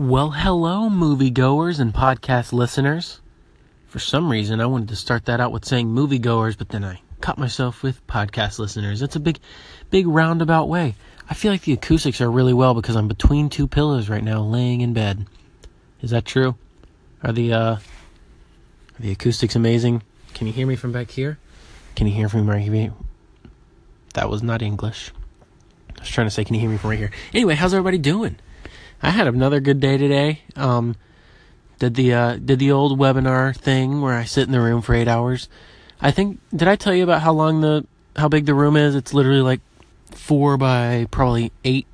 Well, hello, moviegoers and podcast listeners. For some reason, I wanted to start that out with saying moviegoers, but then I caught myself with podcast listeners. That's a big, big roundabout way. I feel like the acoustics are really well because I'm between two pillows right now, laying in bed. Is that true? Are the uh, are the acoustics amazing? Can you hear me from back here? Can you hear from right here? That was not English. I was trying to say, can you hear me from right here? Anyway, how's everybody doing? I had another good day today. Um, did the uh, did the old webinar thing where I sit in the room for eight hours. I think did I tell you about how long the how big the room is? It's literally like four by probably eight.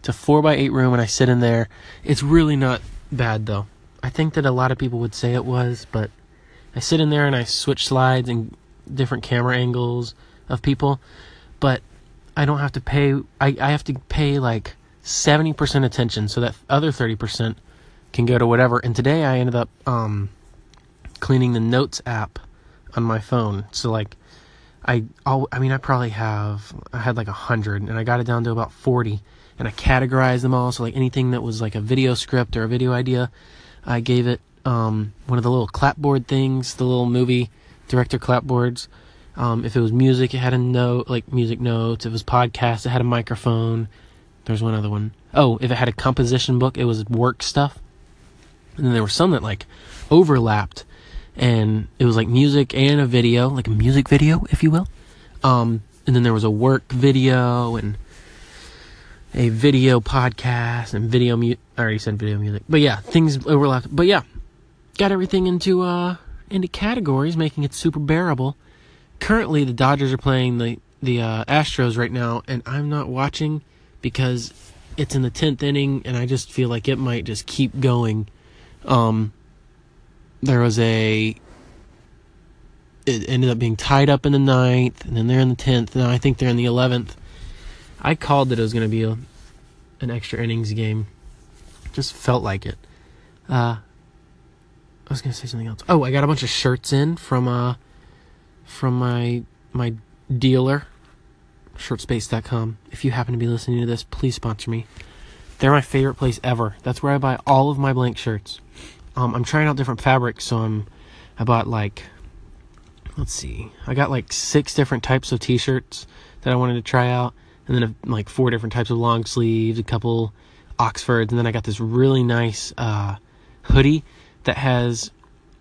It's a four by eight room, and I sit in there. It's really not bad though. I think that a lot of people would say it was, but I sit in there and I switch slides and different camera angles of people, but I don't have to pay. I I have to pay like seventy percent attention, so that other thirty percent can go to whatever. And today I ended up um, cleaning the Notes app on my phone. So like I all I mean I probably have I had like a hundred and I got it down to about forty and I categorized them all. So like anything that was like a video script or a video idea, I gave it um, one of the little clapboard things, the little movie director clapboards. Um, if it was music, it had a note like music notes. If it was podcast, it had a microphone. There's one other one. Oh, if it had a composition book, it was work stuff. And then there were some that like overlapped and it was like music and a video, like a music video, if you will. Um, and then there was a work video and a video podcast and video mu- I already said video music. But yeah, things overlapped. But yeah, got everything into uh into categories, making it super bearable. Currently, the Dodgers are playing the the uh, Astros right now, and I'm not watching because it's in the tenth inning, and I just feel like it might just keep going um, there was a. It ended up being tied up in the ninth, and then they're in the tenth. and I think they're in the eleventh. I called that it was going to be a, an extra innings game. Just felt like it. Uh, I was going to say something else. Oh, I got a bunch of shirts in from uh, from my my dealer, shirtspace.com. If you happen to be listening to this, please sponsor me. They're my favorite place ever. That's where I buy all of my blank shirts. Um, I'm trying out different fabrics, so I'm I bought like let's see, I got like six different types of t-shirts that I wanted to try out, and then a, like four different types of long sleeves, a couple Oxfords, and then I got this really nice uh, hoodie that has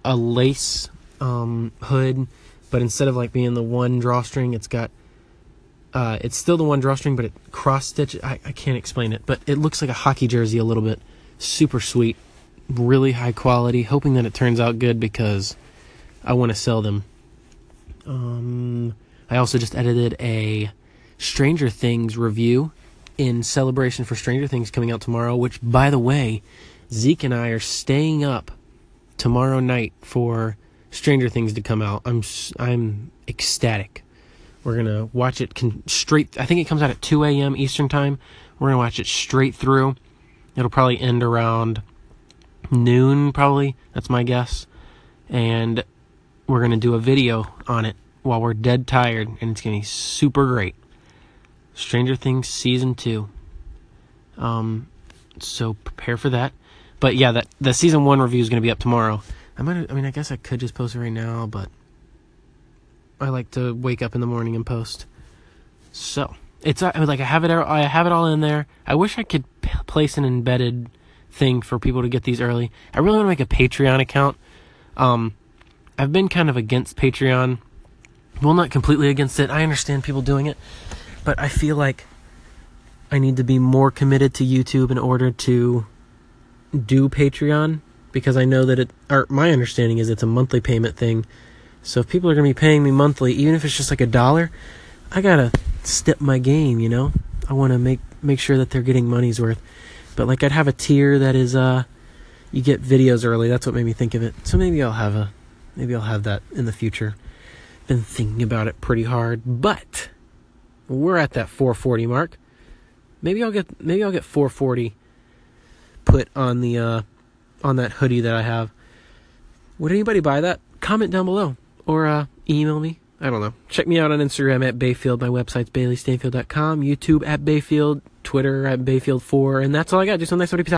a lace um, hood, but instead of like being the one drawstring, it's got uh, it's still the one drawstring, but it cross stitch. I, I can't explain it, but it looks like a hockey jersey a little bit. Super sweet, really high quality. Hoping that it turns out good because I want to sell them. Um, I also just edited a Stranger Things review in celebration for Stranger Things coming out tomorrow. Which, by the way, Zeke and I are staying up tomorrow night for Stranger Things to come out. I'm I'm ecstatic. We're gonna watch it con- straight. I think it comes out at 2 a.m. Eastern time. We're gonna watch it straight through. It'll probably end around noon, probably. That's my guess. And we're gonna do a video on it while we're dead tired, and it's gonna be super great. Stranger Things season two. Um, so prepare for that. But yeah, that the season one review is gonna be up tomorrow. I might. I mean, I guess I could just post it right now, but I like to wake up in the morning and post. So it's uh, like I have it. I have it all in there. I wish I could p- place an embedded thing for people to get these early. I really want to make a Patreon account. Um, I've been kind of against Patreon. Well, not completely against it. I understand people doing it, but I feel like I need to be more committed to YouTube in order to do Patreon because I know that it. Or my understanding is it's a monthly payment thing so if people are going to be paying me monthly, even if it's just like a dollar, I got to step my game, you know? I want to make make sure that they're getting money's worth. But like I'd have a tier that is uh you get videos early. That's what made me think of it. So maybe I'll have a maybe I'll have that in the future. Been thinking about it pretty hard, but we're at that 440 mark. Maybe I'll get maybe I'll get 440 put on the uh on that hoodie that I have. Would anybody buy that? Comment down below or uh, email me. I don't know. Check me out on Instagram at Bayfield. My website's baileystanfield.com. YouTube at Bayfield. Twitter at Bayfield4. And that's all I got. Just a nice, peace out.